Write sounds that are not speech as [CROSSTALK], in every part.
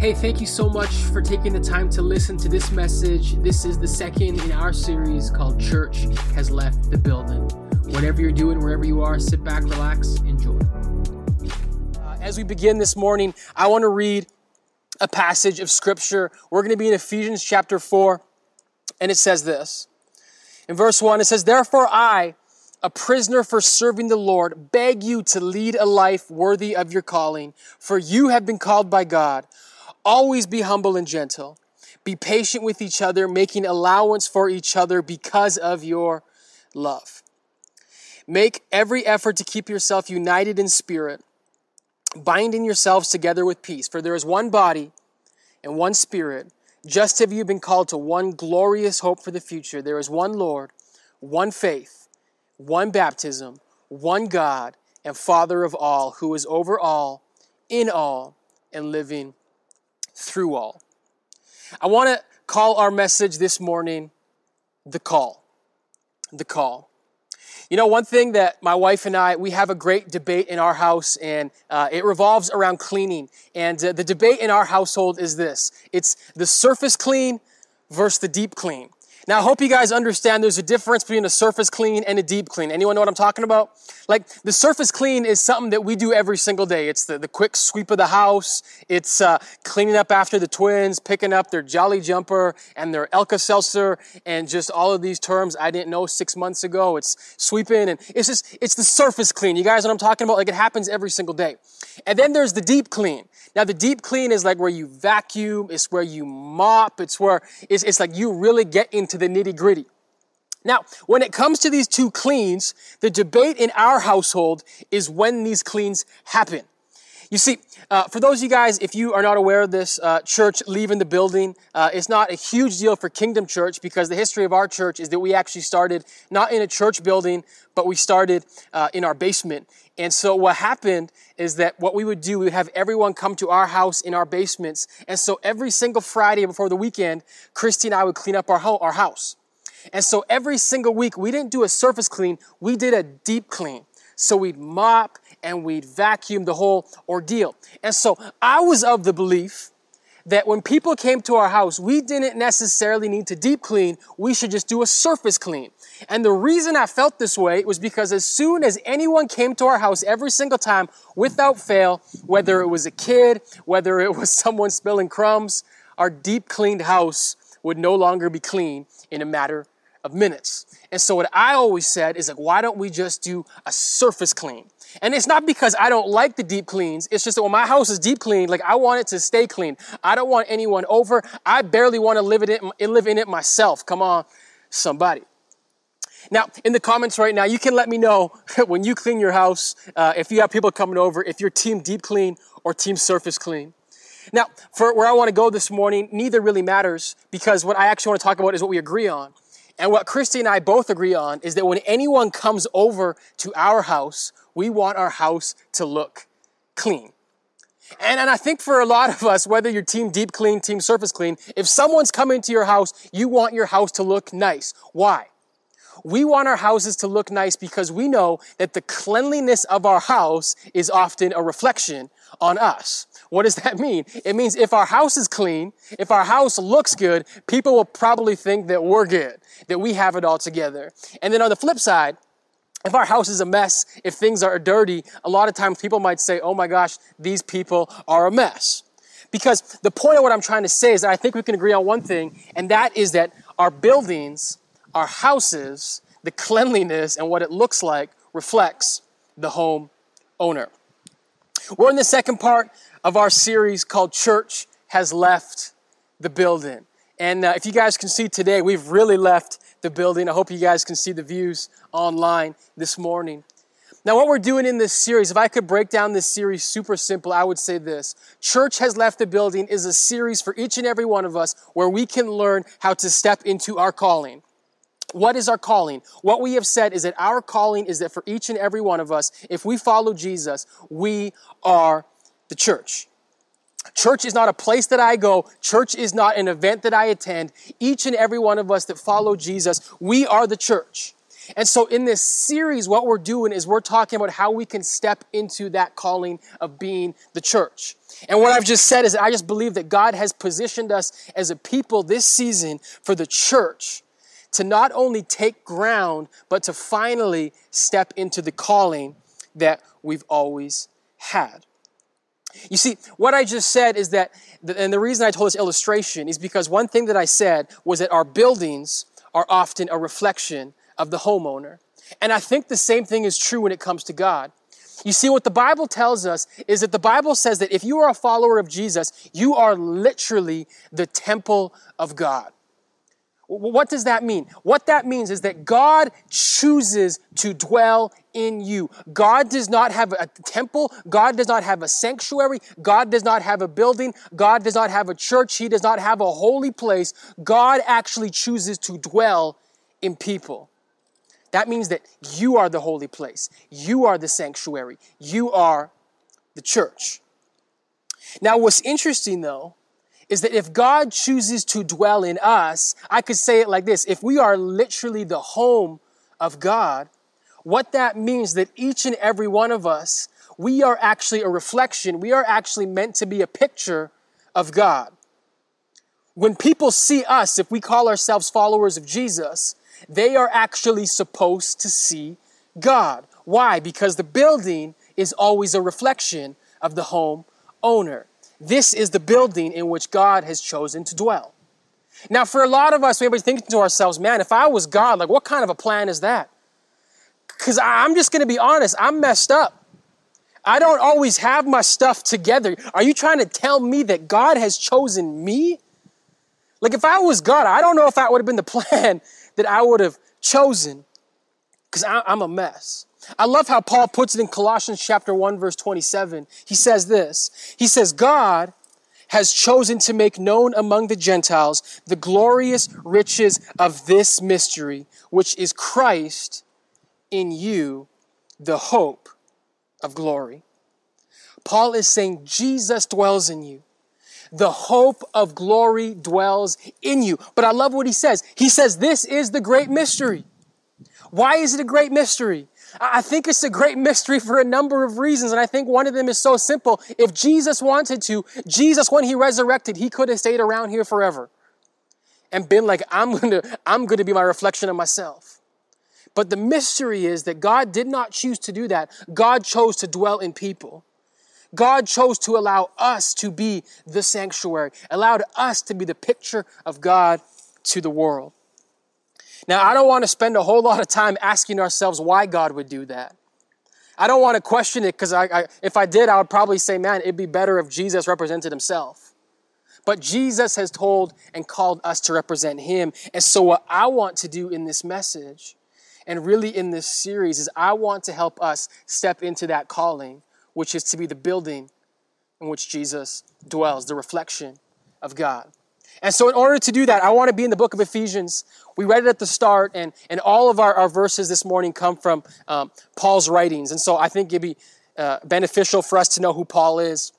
Hey, thank you so much for taking the time to listen to this message. This is the second in our series called Church Has Left the Building. Whatever you're doing, wherever you are, sit back, relax, enjoy. Uh, as we begin this morning, I want to read a passage of Scripture. We're going to be in Ephesians chapter 4, and it says this. In verse 1, it says, Therefore I, a prisoner for serving the Lord, beg you to lead a life worthy of your calling, for you have been called by God. Always be humble and gentle. Be patient with each other, making allowance for each other because of your love. Make every effort to keep yourself united in spirit, binding yourselves together with peace. For there is one body and one spirit, just as you've been called to one glorious hope for the future. There is one Lord, one faith, one baptism, one God, and Father of all, who is over all, in all, and living through all. I want to call our message this morning the call. The call. You know, one thing that my wife and I, we have a great debate in our house, and uh, it revolves around cleaning. And uh, the debate in our household is this it's the surface clean versus the deep clean. Now, I hope you guys understand there's a difference between a surface clean and a deep clean. Anyone know what I'm talking about? Like, the surface clean is something that we do every single day. It's the, the quick sweep of the house. It's uh, cleaning up after the twins, picking up their Jolly Jumper and their Alka-Seltzer, and just all of these terms I didn't know six months ago. It's sweeping, and it's just, it's the surface clean. You guys know what I'm talking about? Like, it happens every single day. And then there's the deep clean. Now, the deep clean is like where you vacuum, it's where you mop, it's where, it's, it's like you really get into the nitty gritty. Now, when it comes to these two cleans, the debate in our household is when these cleans happen. You see, uh, for those of you guys, if you are not aware of this, uh, church leaving the building, uh, it's not a huge deal for Kingdom Church because the history of our church is that we actually started not in a church building, but we started uh, in our basement. And so what happened is that what we would do, we would have everyone come to our house in our basements. And so every single Friday before the weekend, Christy and I would clean up our, ho- our house. And so every single week, we didn't do a surface clean, we did a deep clean. So we'd mop and we'd vacuum the whole ordeal. And so I was of the belief that when people came to our house, we didn't necessarily need to deep clean, we should just do a surface clean. And the reason I felt this way was because as soon as anyone came to our house every single time, without fail, whether it was a kid, whether it was [LAUGHS] someone spilling crumbs, our deep cleaned house would no longer be clean in a matter of minutes. And so what I always said is like, why don't we just do a surface clean? And it's not because I don't like the deep cleans. It's just that when my house is deep clean, like I want it to stay clean. I don't want anyone over. I barely want to live in it, live in it myself. Come on, somebody. Now, in the comments right now, you can let me know [LAUGHS] when you clean your house, uh, if you have people coming over, if you're team deep clean or team surface clean. Now, for where I want to go this morning, neither really matters because what I actually want to talk about is what we agree on. And what Christy and I both agree on is that when anyone comes over to our house, we want our house to look clean. And, and I think for a lot of us, whether you're team deep clean, team surface clean, if someone's coming to your house, you want your house to look nice. Why? We want our houses to look nice because we know that the cleanliness of our house is often a reflection on us. What does that mean? It means if our house is clean, if our house looks good, people will probably think that we're good, that we have it all together. And then on the flip side, if our house is a mess, if things are dirty, a lot of times people might say, oh my gosh, these people are a mess. Because the point of what I'm trying to say is that I think we can agree on one thing, and that is that our buildings our houses, the cleanliness and what it looks like reflects the home owner. We're in the second part of our series called Church Has Left the Building. And uh, if you guys can see today, we've really left the building. I hope you guys can see the views online this morning. Now, what we're doing in this series, if I could break down this series super simple, I would say this. Church Has Left the Building is a series for each and every one of us where we can learn how to step into our calling. What is our calling? What we have said is that our calling is that for each and every one of us, if we follow Jesus, we are the church. Church is not a place that I go. Church is not an event that I attend. Each and every one of us that follow Jesus, we are the church. And so, in this series, what we're doing is we're talking about how we can step into that calling of being the church. And what I've just said is I just believe that God has positioned us as a people this season for the church to not only take ground, but to finally step into the calling that we've always had. You see, what I just said is that, and the reason I told this illustration is because one thing that I said was that our buildings are often a reflection of the homeowner. And I think the same thing is true when it comes to God. You see, what the Bible tells us is that the Bible says that if you are a follower of Jesus, you are literally the temple of God. What does that mean? What that means is that God chooses to dwell in you. God does not have a temple. God does not have a sanctuary. God does not have a building. God does not have a church. He does not have a holy place. God actually chooses to dwell in people. That means that you are the holy place. You are the sanctuary. You are the church. Now, what's interesting though is that if God chooses to dwell in us, I could say it like this if we are literally the home of God, what that means that each and every one of us, we are actually a reflection, we are actually meant to be a picture of God. When people see us, if we call ourselves followers of Jesus, they are actually supposed to see God. Why? Because the building is always a reflection of the home owner. This is the building in which God has chosen to dwell. Now, for a lot of us, we may be thinking to ourselves, man, if I was God, like what kind of a plan is that? Because I'm just going to be honest, I'm messed up. I don't always have my stuff together. Are you trying to tell me that God has chosen me? Like, if I was God, I don't know if that would have been the [LAUGHS] plan that I would have chosen because I'm a mess. I love how Paul puts it in Colossians chapter 1 verse 27. He says this. He says, God has chosen to make known among the Gentiles the glorious riches of this mystery, which is Christ in you, the hope of glory. Paul is saying Jesus dwells in you. The hope of glory dwells in you. But I love what he says. He says, this is the great mystery. Why is it a great mystery? I think it's a great mystery for a number of reasons. And I think one of them is so simple. If Jesus wanted to, Jesus, when he resurrected, he could have stayed around here forever and been like, I'm to, I'm to be my reflection of myself. But the mystery is that God did not choose to do that. God chose to dwell in people. God chose to allow us to be the sanctuary, allowed us to be the picture of God to the world. Now, I don't want to spend a whole lot of time asking ourselves why God would do that. I don't want to question it because I, I, if I did, I would probably say, man, it'd be better if Jesus represented himself. But Jesus has told and called us to represent him. And so, what I want to do in this message and really in this series is I want to help us step into that calling, which is to be the building in which Jesus dwells, the reflection of God. And so, in order to do that, I want to be in the book of Ephesians. We read it at the start, and, and all of our, our verses this morning come from um, Paul's writings. And so, I think it'd be uh, beneficial for us to know who Paul is.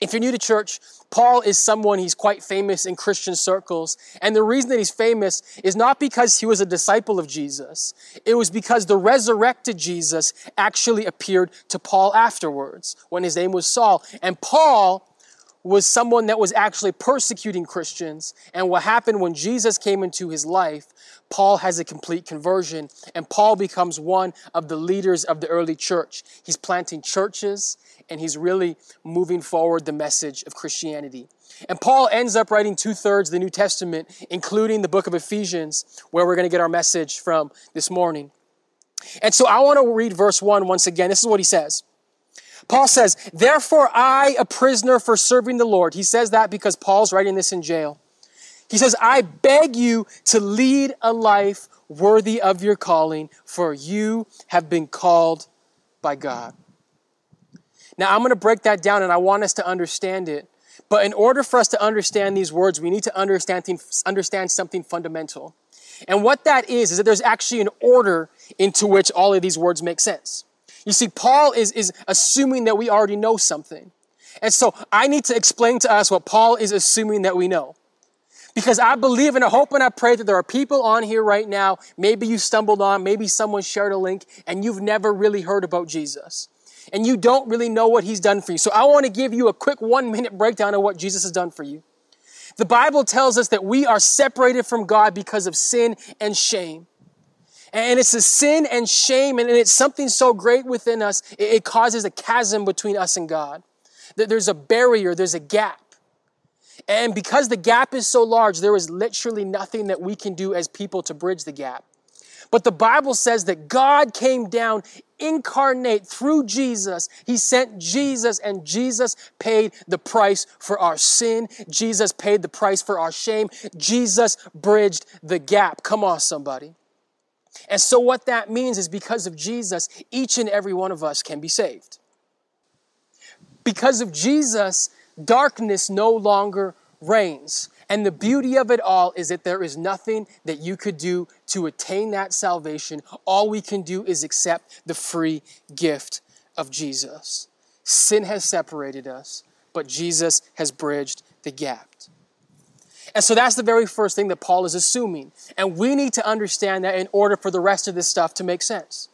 If you're new to church, Paul is someone he's quite famous in Christian circles. And the reason that he's famous is not because he was a disciple of Jesus. It was because the resurrected Jesus actually appeared to Paul afterwards when his name was Saul. And Paul was someone that was actually persecuting Christians. And what happened when Jesus came into his life, Paul has a complete conversion, and Paul becomes one of the leaders of the early church. He's planting churches, and he's really moving forward the message of Christianity. And Paul ends up writing two thirds of the New Testament, including the book of Ephesians, where we're going to get our message from this morning. And so I want to read verse one once again. This is what he says. Paul says, Therefore I, a prisoner for serving the Lord. He says that because Paul's writing this in jail. He says, I beg you to lead a life worthy of your calling, for you have been called by God. Now, I'm going to break that down and I want us to understand it. But in order for us to understand these words, we need to understand, understand something fundamental. And what that is, is that there's actually an order into which all of these words make sense. You see, Paul is, is assuming that we already know something. And so I need to explain to us what Paul is assuming that we know. Because I believe and I hope and I pray that there are people on here right now, maybe you stumbled on, maybe someone shared a link, and you've never really heard about Jesus. And you don't really know what he's done for you. So I want to give you a quick one minute breakdown of what Jesus has done for you. The Bible tells us that we are separated from God because of sin and shame. And it's a sin and shame, and it's something so great within us, it causes a chasm between us and God. There's a barrier, there's a gap. And because the gap is so large, there is literally nothing that we can do as people to bridge the gap. But the Bible says that God came down incarnate through Jesus. He sent Jesus, and Jesus paid the price for our sin. Jesus paid the price for our shame. Jesus bridged the gap. Come on, somebody. And so, what that means is because of Jesus, each and every one of us can be saved. Because of Jesus, darkness no longer reigns. And the beauty of it all is that there is nothing that you could do to attain that salvation. All we can do is accept the free gift of Jesus. Sin has separated us, but Jesus has bridged the gap. And so that's the very first thing that Paul is assuming. And we need to understand that in order for the rest of this stuff to make sense.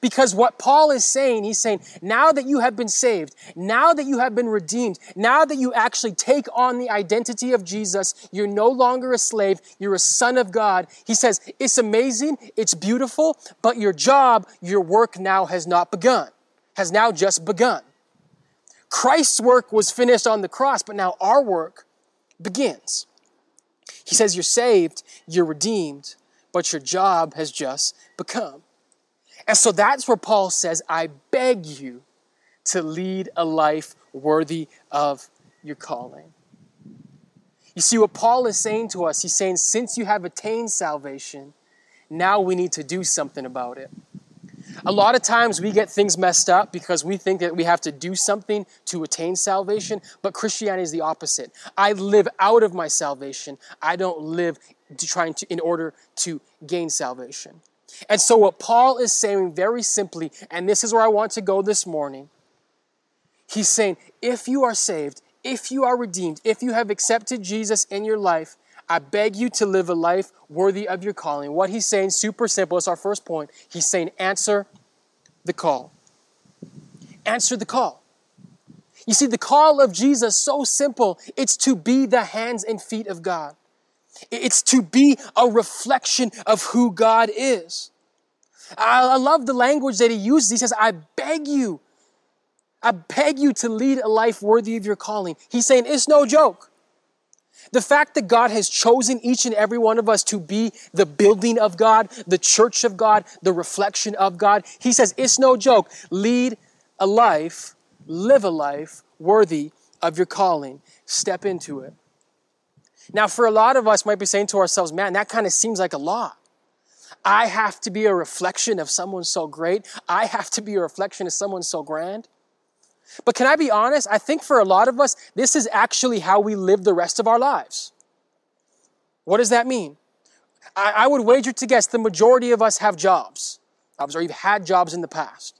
Because what Paul is saying, he's saying, now that you have been saved, now that you have been redeemed, now that you actually take on the identity of Jesus, you're no longer a slave, you're a son of God. He says, it's amazing, it's beautiful, but your job, your work now has not begun, has now just begun. Christ's work was finished on the cross, but now our work begins. He says, You're saved, you're redeemed, but your job has just become. And so that's where Paul says, I beg you to lead a life worthy of your calling. You see, what Paul is saying to us, he's saying, since you have attained salvation, now we need to do something about it. A lot of times we get things messed up because we think that we have to do something to attain salvation, but Christianity is the opposite. I live out of my salvation. I don't live to trying to in order to gain salvation. And so, what Paul is saying very simply, and this is where I want to go this morning, he's saying, if you are saved, if you are redeemed, if you have accepted Jesus in your life, I beg you to live a life worthy of your calling. What he's saying, super simple, it's our first point. He's saying, answer the call. Answer the call. You see, the call of Jesus, so simple. It's to be the hands and feet of God. It's to be a reflection of who God is. I, love the language that he uses. He says, I beg you, I beg you to lead a life worthy of your calling. He's saying, it's no joke. The fact that God has chosen each and every one of us to be the building of God, the church of God, the reflection of God, he says, it's no joke. Lead a life, live a life worthy of your calling. Step into it. Now, for a lot of us, might be saying to ourselves, man, that kind of seems like a lot. I have to be a reflection of someone so great. I have to be a reflection of someone so grand. But can I be honest? I think for a lot of us, this is actually how we live the rest of our lives. What does that mean? I, I would wager to guess the majority of us have jobs, or you've had jobs in the past.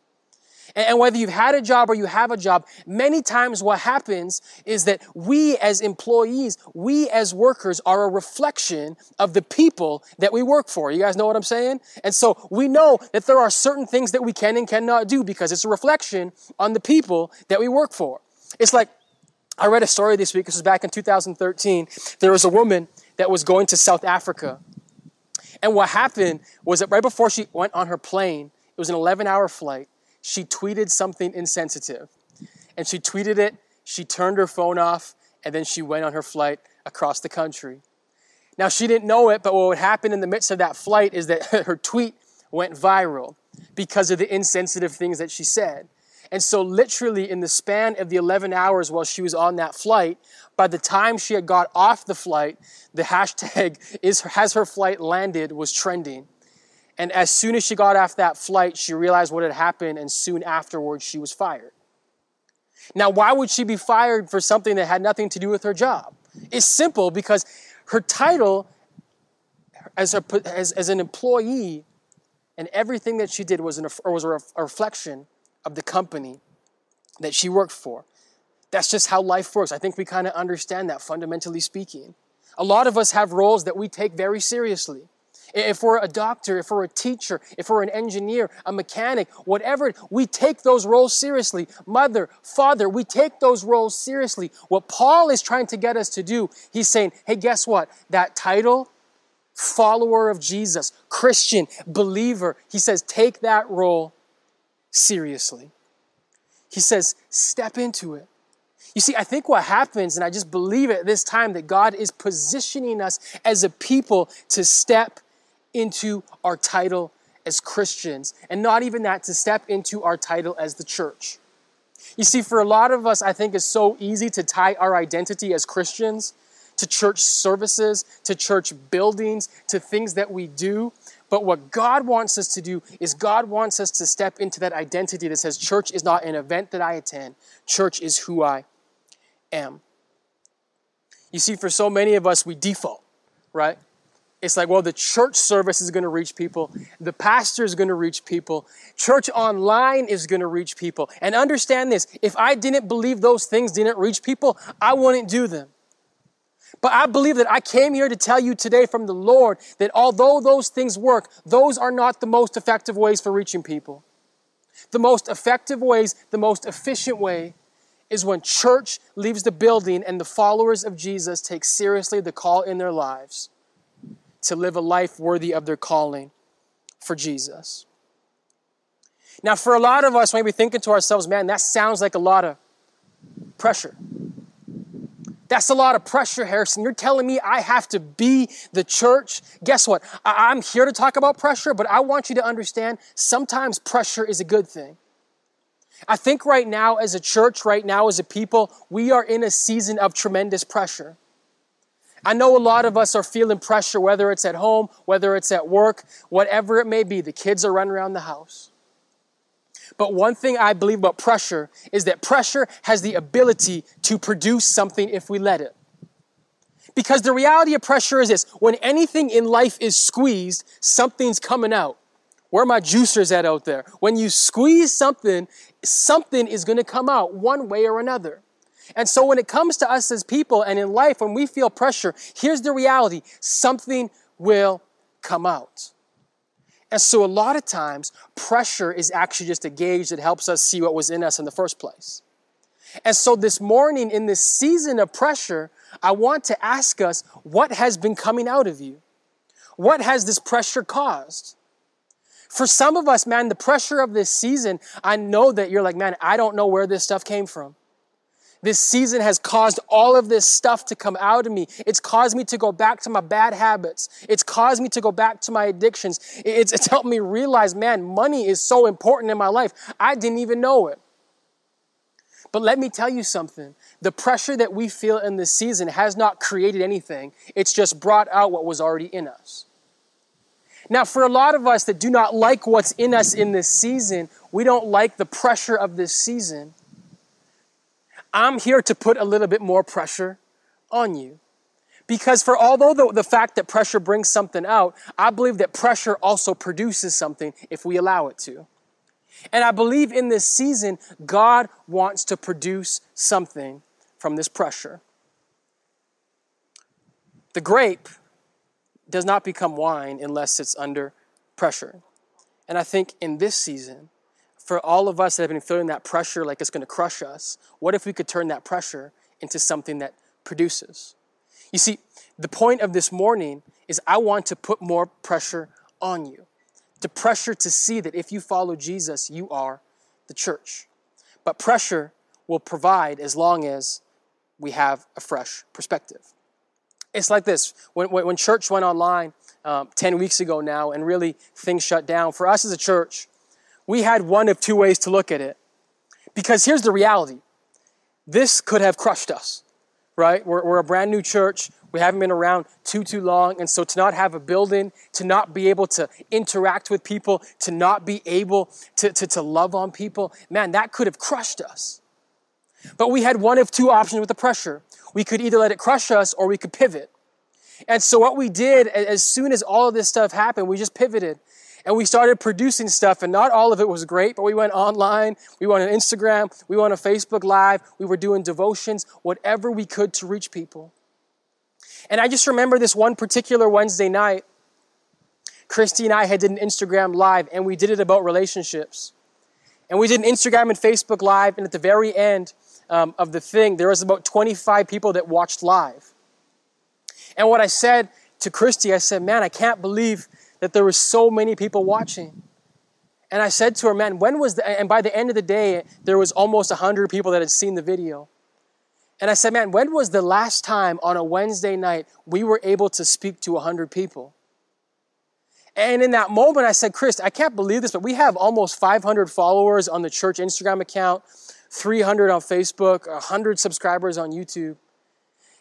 And whether you've had a job or you have a job, many times what happens is that we as employees, we as workers are a reflection of the people that we work for. You guys know what I'm saying? And so we know that there are certain things that we can and cannot do because it's a reflection on the people that we work for. It's like, I read a story this week, this was back in 2013. There was a woman that was going to South Africa. And what happened was that right before she went on her plane, it was an 11 hour flight she tweeted something insensitive. And she tweeted it, she turned her phone off, and then she went on her flight across the country. Now, she didn't know it, but what would happen in the midst of that flight is that [LAUGHS] her tweet went viral because of the insensitive things that she said. And so, literally, in the span of the 11 hours while she was on that flight, by the time she had got off the flight, the hashtag is, has her flight landed was trending. And as soon as she got off that flight, she realized what had happened, and soon afterwards, she was fired. Now, why would she be fired for something that had nothing to do with her job? It's simple because her title as, as, as an employee and everything that she did was, an, was a reflection of the company that she worked for. That's just how life works. I think we kind of understand that fundamentally speaking. A lot of us have roles that we take very seriously. If we're a doctor, if we're a teacher, if we're an engineer, a mechanic, whatever, we take those roles seriously. Mother, father, we take those roles seriously. What Paul is trying to get us to do, he's saying, hey, guess what? That title, follower of Jesus, Christian, believer, he says, take that role seriously. He says, step into it. You see, I think what happens, and I just believe at this time that God is positioning us as a people to step into our title as Christians, and not even that, to step into our title as the church. You see, for a lot of us, I think it's so easy to tie our identity as Christians to church services, to church buildings, to things that we do. But what God wants us to do is God wants us to step into that identity that says, church is not an event that I attend, church is who I am. You see, for so many of us, we default, right? It's like, well, the church service is going to reach people. The pastor is going to reach people. Church online is going to reach people. And understand this if I didn't believe those things didn't reach people, I wouldn't do them. But I believe that I came here to tell you today from the Lord that although those things work, those are not the most effective ways for reaching people. The most effective ways, the most efficient way is when church leaves the building and the followers of Jesus take seriously the call in their lives to live a life worthy of their calling for Jesus. Now, for a lot of us, we thinking to ourselves, man, that sounds like a lot of pressure. That's a lot of pressure, Harrison. You're telling me I have to be the church? Guess what? I- am here to talk about pressure, but I want you to understand sometimes pressure is a good thing. I think right now, as a church, right now, as a people, we are in a season of tremendous pressure. I know a lot of us are feeling pressure, whether it's at home, whether it's at work, whatever it may be. The kids are running around the house. But one thing I believe about pressure is that pressure has the ability to produce something if we let it. Because the reality of pressure is this when anything in life is squeezed, something's coming out. Where are my juicers at out there? When you squeeze something, something is going to come out one way or another. And so when it comes to us as people and in life, when we feel pressure, here's the reality something will come out. And so a lot of times, pressure is actually just a gauge that helps us see what was in us in the first place. And so this morning, in this season of pressure, I want to ask us what has been coming out of you? What has this pressure caused? For some of us, man, the pressure of this season, I know that you're like, man, I don't know where this stuff came from. This season has caused all of this stuff to come out of me. It's caused me to go back to my bad habits. It's caused me to go back to my addictions. It's, it's helped me realize, man, money is so important in my life. I didn't even know it. But let me tell you something. The pressure that we feel in this season has not created anything. It's just brought out what was already in us. Now, for a lot of us that do not like what's in us in this season, we don't like the pressure of this season. I'm here to put a little bit more pressure on you. Because for although the, the fact that pressure brings something out, I believe that pressure also produces something if we allow it to. And I believe in this season, God wants to produce something from this pressure. The grape does not become wine unless it's under pressure. And I think in this season, for all of us that have been feeling that pressure like it's going to crush us, what if we could turn that pressure into something that produces? You see, the point of this morning is I want to put more pressure on you. To pressure to see that if you follow Jesus, you are the church. But pressure will provide as long as we have a fresh perspective. It's like this when, when church went online um, 10 weeks ago now and really things shut down, for us as a church, we had one of two ways to look at it. Because here's the reality this could have crushed us, right? We're, we're a brand new church. We haven't been around too, too long. And so to not have a building, to not be able to interact with people, to not be able to, to, to love on people, man, that could have crushed us. But we had one of two options with the pressure. We could either let it crush us or we could pivot. And so what we did as soon as all of this stuff happened, we just pivoted and we started producing stuff and not all of it was great, but we went online, we went on Instagram, we went on Facebook Live, we were doing devotions, whatever we could to reach people. And I just remember this one particular Wednesday night, Christy and I had did an Instagram live and we did it about relationships. And we did an Instagram and Facebook live, and at the very end um, of the thing, there was about 25 people that watched live. And what I said to Christy, I said, Man, I can't believe that there were so many people watching. And I said to her, Man, when was the, and by the end of the day, there was almost 100 people that had seen the video. And I said, Man, when was the last time on a Wednesday night we were able to speak to 100 people? And in that moment, I said, Chris, I can't believe this, but we have almost 500 followers on the church Instagram account, 300 on Facebook, 100 subscribers on YouTube.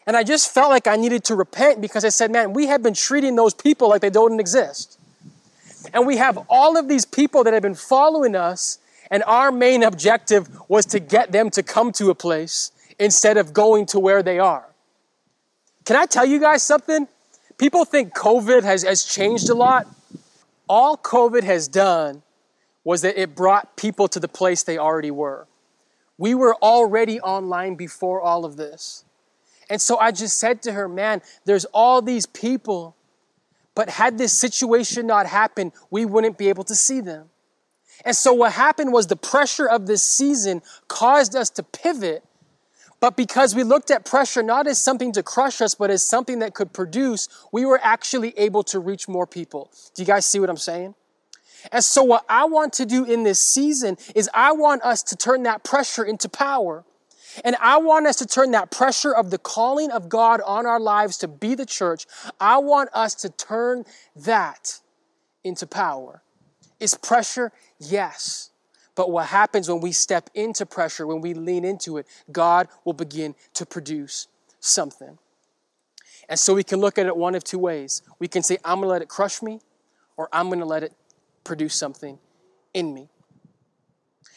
And I just felt like I needed to repent because I said, man, we have been treating those people like they don't exist. And we have all of these people that have been following us, and our main objective was to get them to come to a place instead of going to where they are. Can I tell you guys something? People think COVID has, has changed a lot. All COVID has done was that it brought people to the place they already were. We were already online before all of this. And so I just said to her, man, there's all these people, but had this situation not happened, we wouldn't be able to see them. And so what happened was the pressure of this season caused us to pivot but because we looked at pressure not as something to crush us, but as something that could produce, we were actually able to reach more people. Do you guys see what I'm saying? And so, what I want to do in this season is I want us to turn that pressure into power. And I want us to turn that pressure of the calling of God on our lives to be the church, I want us to turn that into power. Is pressure? Yes. But what happens when we step into pressure, when we lean into it, God will begin to produce something. And so we can look at it one of two ways. We can say, I'm going to let it crush me, or I'm going to let it produce something in me.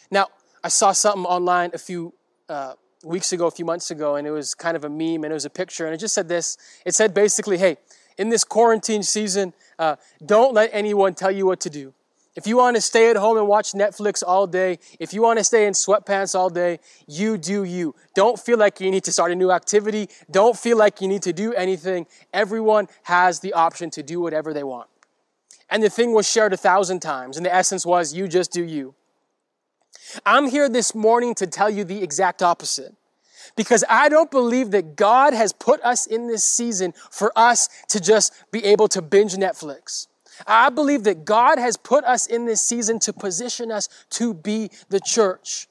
Now, I saw something online a few uh, weeks ago, a few months ago, and it was kind of a meme, and it was a picture, and it just said this. It said basically, hey, in this quarantine season, uh, don't let anyone tell you what to do. If you want to stay at home and watch Netflix all day, if you want to stay in sweatpants all day, you do you. Don't feel like you need to start a new activity. Don't feel like you need to do anything. Everyone has the option to do whatever they want. And the thing was shared a thousand times, and the essence was you just do you. I'm here this morning to tell you the exact opposite. Because I don't believe that God has put us in this season for us to just be able to binge Netflix. I believe that God has put us in this season to position us to be the church.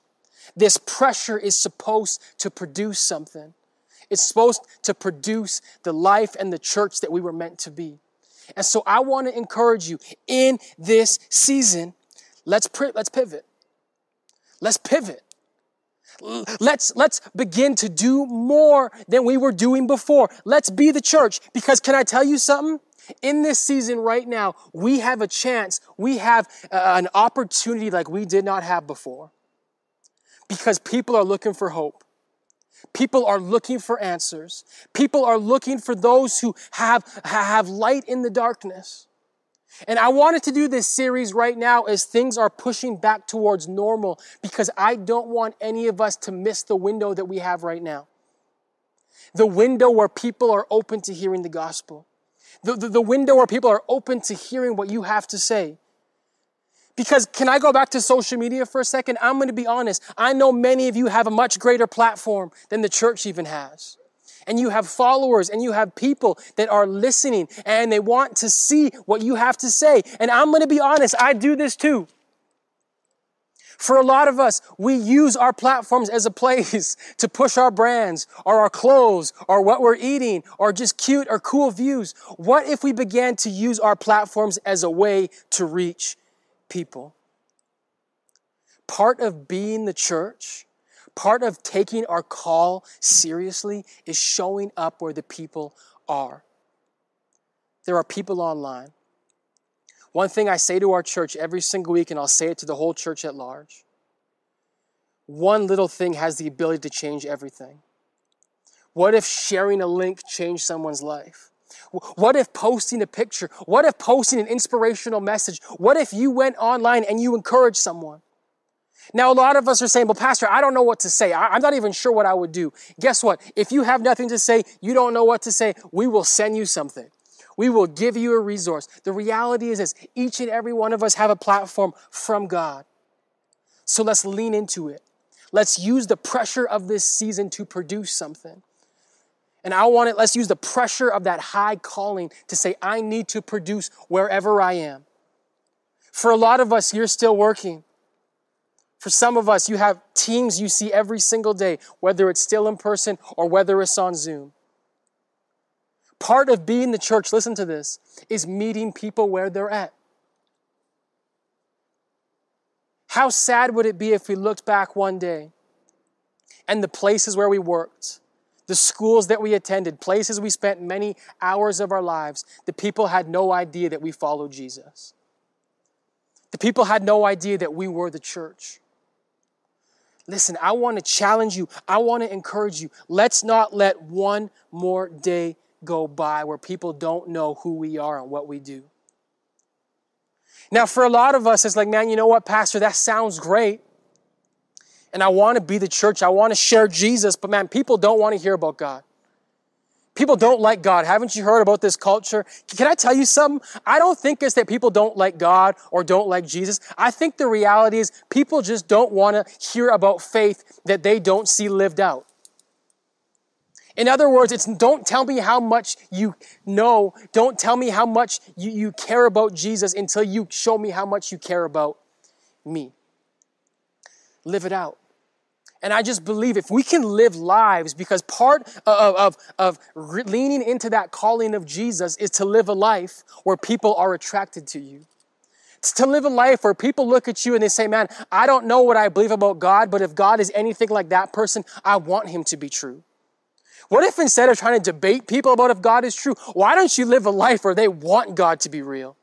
This pressure is supposed to produce something. It's supposed to produce the life and the church that we were meant to be. And so I want to encourage you in this season, let's, let's pivot. Let's pivot. Let's, let's begin to do more than we were doing before. Let's be the church. Because can I tell you something? In this season right now, we have a chance, we have uh, an opportunity like we did not have before. Because people are looking for hope. People are looking for answers. People are looking for those who have, have light in the darkness. And I wanted to do this series right now as things are pushing back towards normal because I don't want any of us to miss the window that we have right now. The window where people are open to hearing the gospel the, the, the window where people are open to hearing what you have to say. Because can I go back to social media for a second? I'm going to be honest. I know many of you have a much greater platform than the church even has. And you have followers and you have people that are listening and they want to see what you have to say. And I'm going to be honest, I do this too. For a lot of us, we use our platforms as a place [LAUGHS] to push our brands or our clothes or what we're eating or just cute or cool views. What if we began to use our platforms as a way to reach people? Part of being the church, part of taking our call seriously is showing up where the people are. There are people online one thing I say to our church every single week, and I'll say it to the whole church at large one little thing has the ability to change everything. What if sharing a link changed someone's life? What if posting a picture? What if posting an inspirational message? What if you went online and you encouraged someone? Now, a lot of us are saying, well, Pastor, I don't know what to say. I, am not even sure what I would do. Guess what? If you have nothing to say, you don't know what to say, we will send you something. We will give you a resource. The reality is this each and every one of us have a platform from God. So let's lean into it. Let's use the pressure of this season to produce something. And I want it, let's use the pressure of that high calling to say, I need to produce wherever I am. For a lot of us, you're still working. For some of us, you have teams you see every single day, whether it's still in person or whether it's on Zoom. Part of being the church, listen to this, is meeting people where they're at. How sad would it be if we looked back one day and the places where we worked, the schools that we attended, places we spent many hours of our lives, the people had no idea that we followed Jesus. The people had no idea that we were the church. Listen, I want to challenge you. I want to encourage you. Let's not let one more day go by where people don't know who we are and what we do. Now, for a lot of us, it's like, man, you know what, Pastor, that sounds great. And I want to be the church. I want to share Jesus. But man, people don't want to hear about God. People don't like God. Haven't you heard about this culture? Can I tell you something? I don't think it's that people don't like God or don't like Jesus. I think the reality is people just don't want to hear about faith that they don't see lived out. In other words, it's don't tell me how much you know. Don't tell me how much you, you care about Jesus until you show me how much you care about me. Live it out. And I just believe if we can live lives, because part of, of, of leaning into that calling of Jesus is to live a life where people are attracted to you. It's to live a life where people look at you and they say, Man, I don't know what I believe about God, but if God is anything like that person, I want him to be true. What if instead of trying to debate people about if God is true, why don't you live a life where they want God to be real?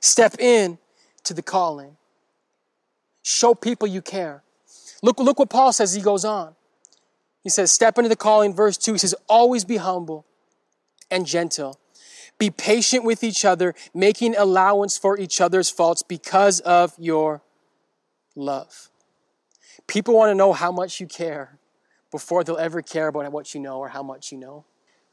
Step in to the calling. Show people you care. Look, look what Paul says he goes on. He says, Step into the calling, verse 2. He says, Always be humble and gentle. Be patient with each other, making allowance for each other's faults because of your love. People want to know how much you care before they'll ever care about what you know or how much you know.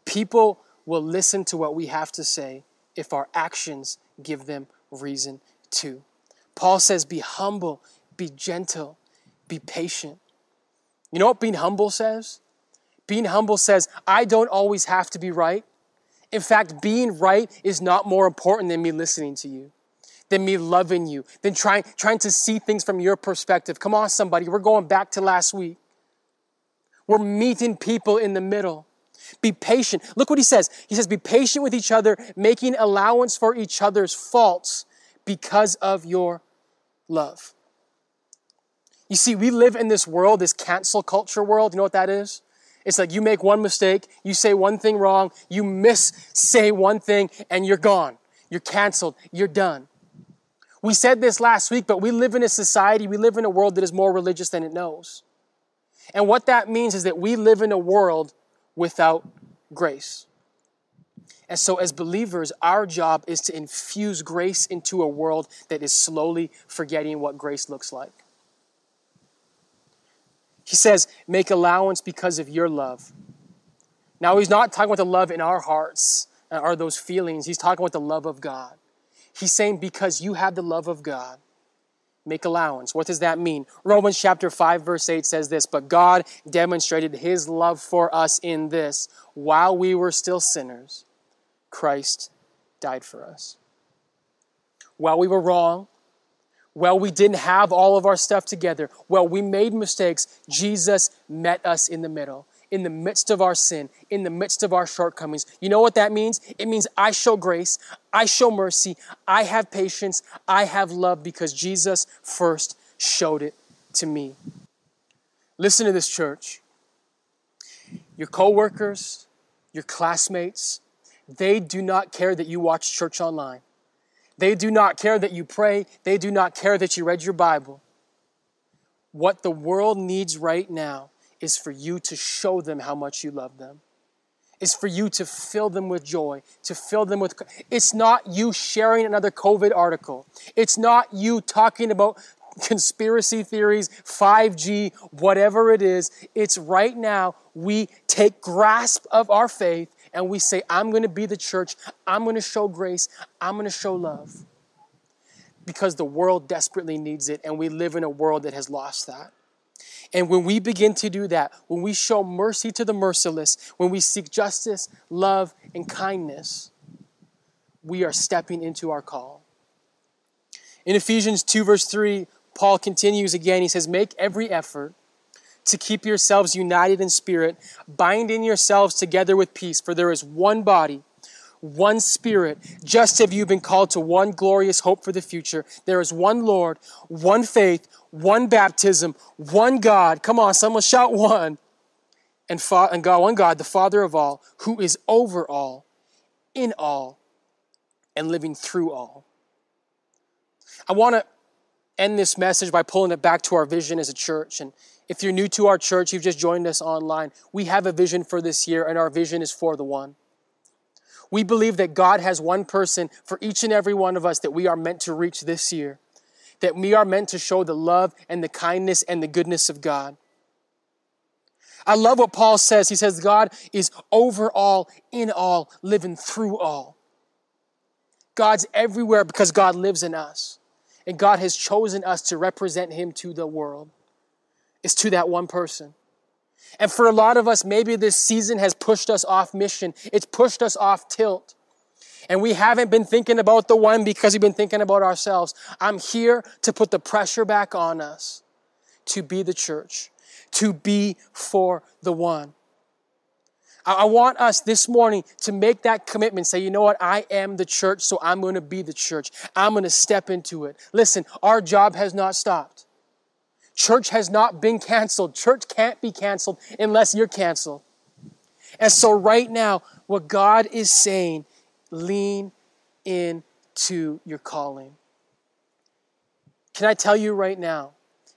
People will listen to what we have to say if our actions give them reason to. Paul says, Be humble, be gentle, be patient. You know what being humble says? Being humble says, I don't always have to be right. In fact, being right is not more important than me listening to you, than me loving you, than trying, trying to see things from your perspective. Come on, somebody, we're going back to last week. We're meeting people in the middle. Be patient. Look what he says. He says, Be patient with each other, making allowance for each other's faults because of your love. You see, we live in this world, this cancel culture world. You know what that is? It's like you make one mistake, you say one thing wrong, you miss say one thing, and you're gone. You're canceled. You're done. We said this last week, but we live in a society, we live in a world that is more religious than it knows. And what that means is that we live in a world without grace. And so, as believers, our job is to infuse grace into a world that is slowly forgetting what grace looks like. He says, make allowance because of your love. Now, he's not talking about the love in our hearts uh, or those feelings. He's talking about the love of God. He's saying, because you have the love of God, make allowance. What does that mean? Romans chapter 5 verse 8 says this, but God demonstrated his love for us in this, while we were still sinners, Christ died for us. While we were wrong, while we didn't have all of our stuff together, Well, we made mistakes, Jesus met us in the middle in the midst of our sin, in the midst of our shortcomings. You know what that means? It means I show grace, I show mercy, I have patience, I have love because Jesus first showed it to me. Listen to this, church. Your coworkers, your classmates, they do not care that you watch church online. They do not care that you pray. They do not care that you read your Bible. What the world needs right now is for you to show them how much you love them. Is for you to fill them with joy, to fill them with. It's not you sharing another COVID article. It's not you talking about conspiracy theories, 5G, whatever it is. It's right now we take grasp of our faith and we say, I'm going to be the church. I'm going to show grace. I'm going to show love. Because the world desperately needs it, and we live in a world that has lost that. And when we begin to do that, when we show mercy to the merciless, when we seek justice, love, and kindness, we are stepping into our call. In Ephesians 2, verse 3, Paul continues again. He says, Make every effort to keep yourselves united in spirit, binding yourselves together with peace, for there is one body, one spirit, just as you've been called to one glorious hope for the future. There is one Lord, one faith, one baptism, one God. Come on, someone shout one. And, fa- and God, one God, the Father of all, who is over all, in all, and living through all. I want to end this message by pulling it back to our vision as a church. And if you're new to our church, you've just joined us online, we have a vision for this year, and our vision is for the one. We believe that God has one person for each and every one of us that we are meant to reach this year, that we are meant to show the love and the kindness and the goodness of God. I love what Paul says. He says, God is over all, in all, living through all. God's everywhere because God lives in us. And God has chosen us to represent Him to the world is to that one person. And for a lot of us, maybe this season has pushed us off mission. It's pushed us off tilt. And we haven't been thinking about the one because we've been thinking about ourselves. I'm here to put the pressure back on us to be the church, to be for the one. I want us this morning to make that commitment. Say, you know what? I am the church, so I'm going to be the church. I'm going to step into it. Listen, our job has not stopped. Church has not been canceled. Church can't be canceled unless you're canceled. And so, right now, what God is saying, lean into your calling. Can I tell you right now,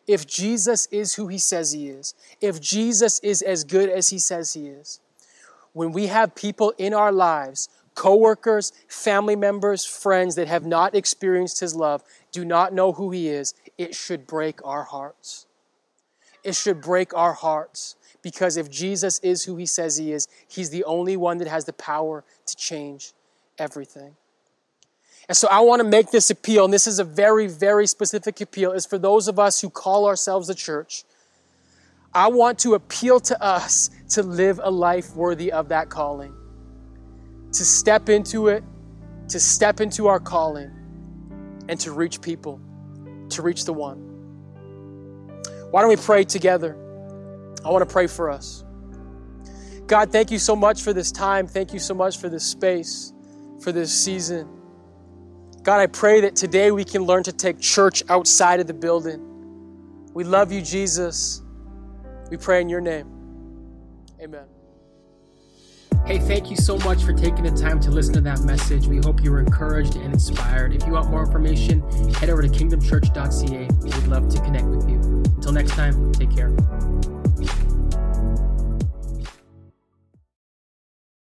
if Jesus is who he says he is, if Jesus is as good as he says he is, when we have people in our lives, coworkers, family members, friends that have not experienced his love, do not know who he is, it should break our hearts. It should break our hearts because if Jesus is who he says he is, he's the only one that has the power to change everything. And so I want to make this appeal, and this is a very, very specific appeal, is for those of us who call ourselves the church. I want to appeal to us to live a life worthy of that calling, to step into it, to step into our calling, and to reach people to reach the one. Why don't we pray together? I want to pray for us. God, thank you so much for this time. Thank you so much for this space, for this season. God, I pray that today we can learn to take church outside of the building. We love you, Jesus. We pray in your name. Amen. Hey, thank you so much for taking the time to listen to that message. We hope you were encouraged and inspired. If you want more information, head over to kingdomchurch.ca. We'd love to connect with you. Until next time, take care.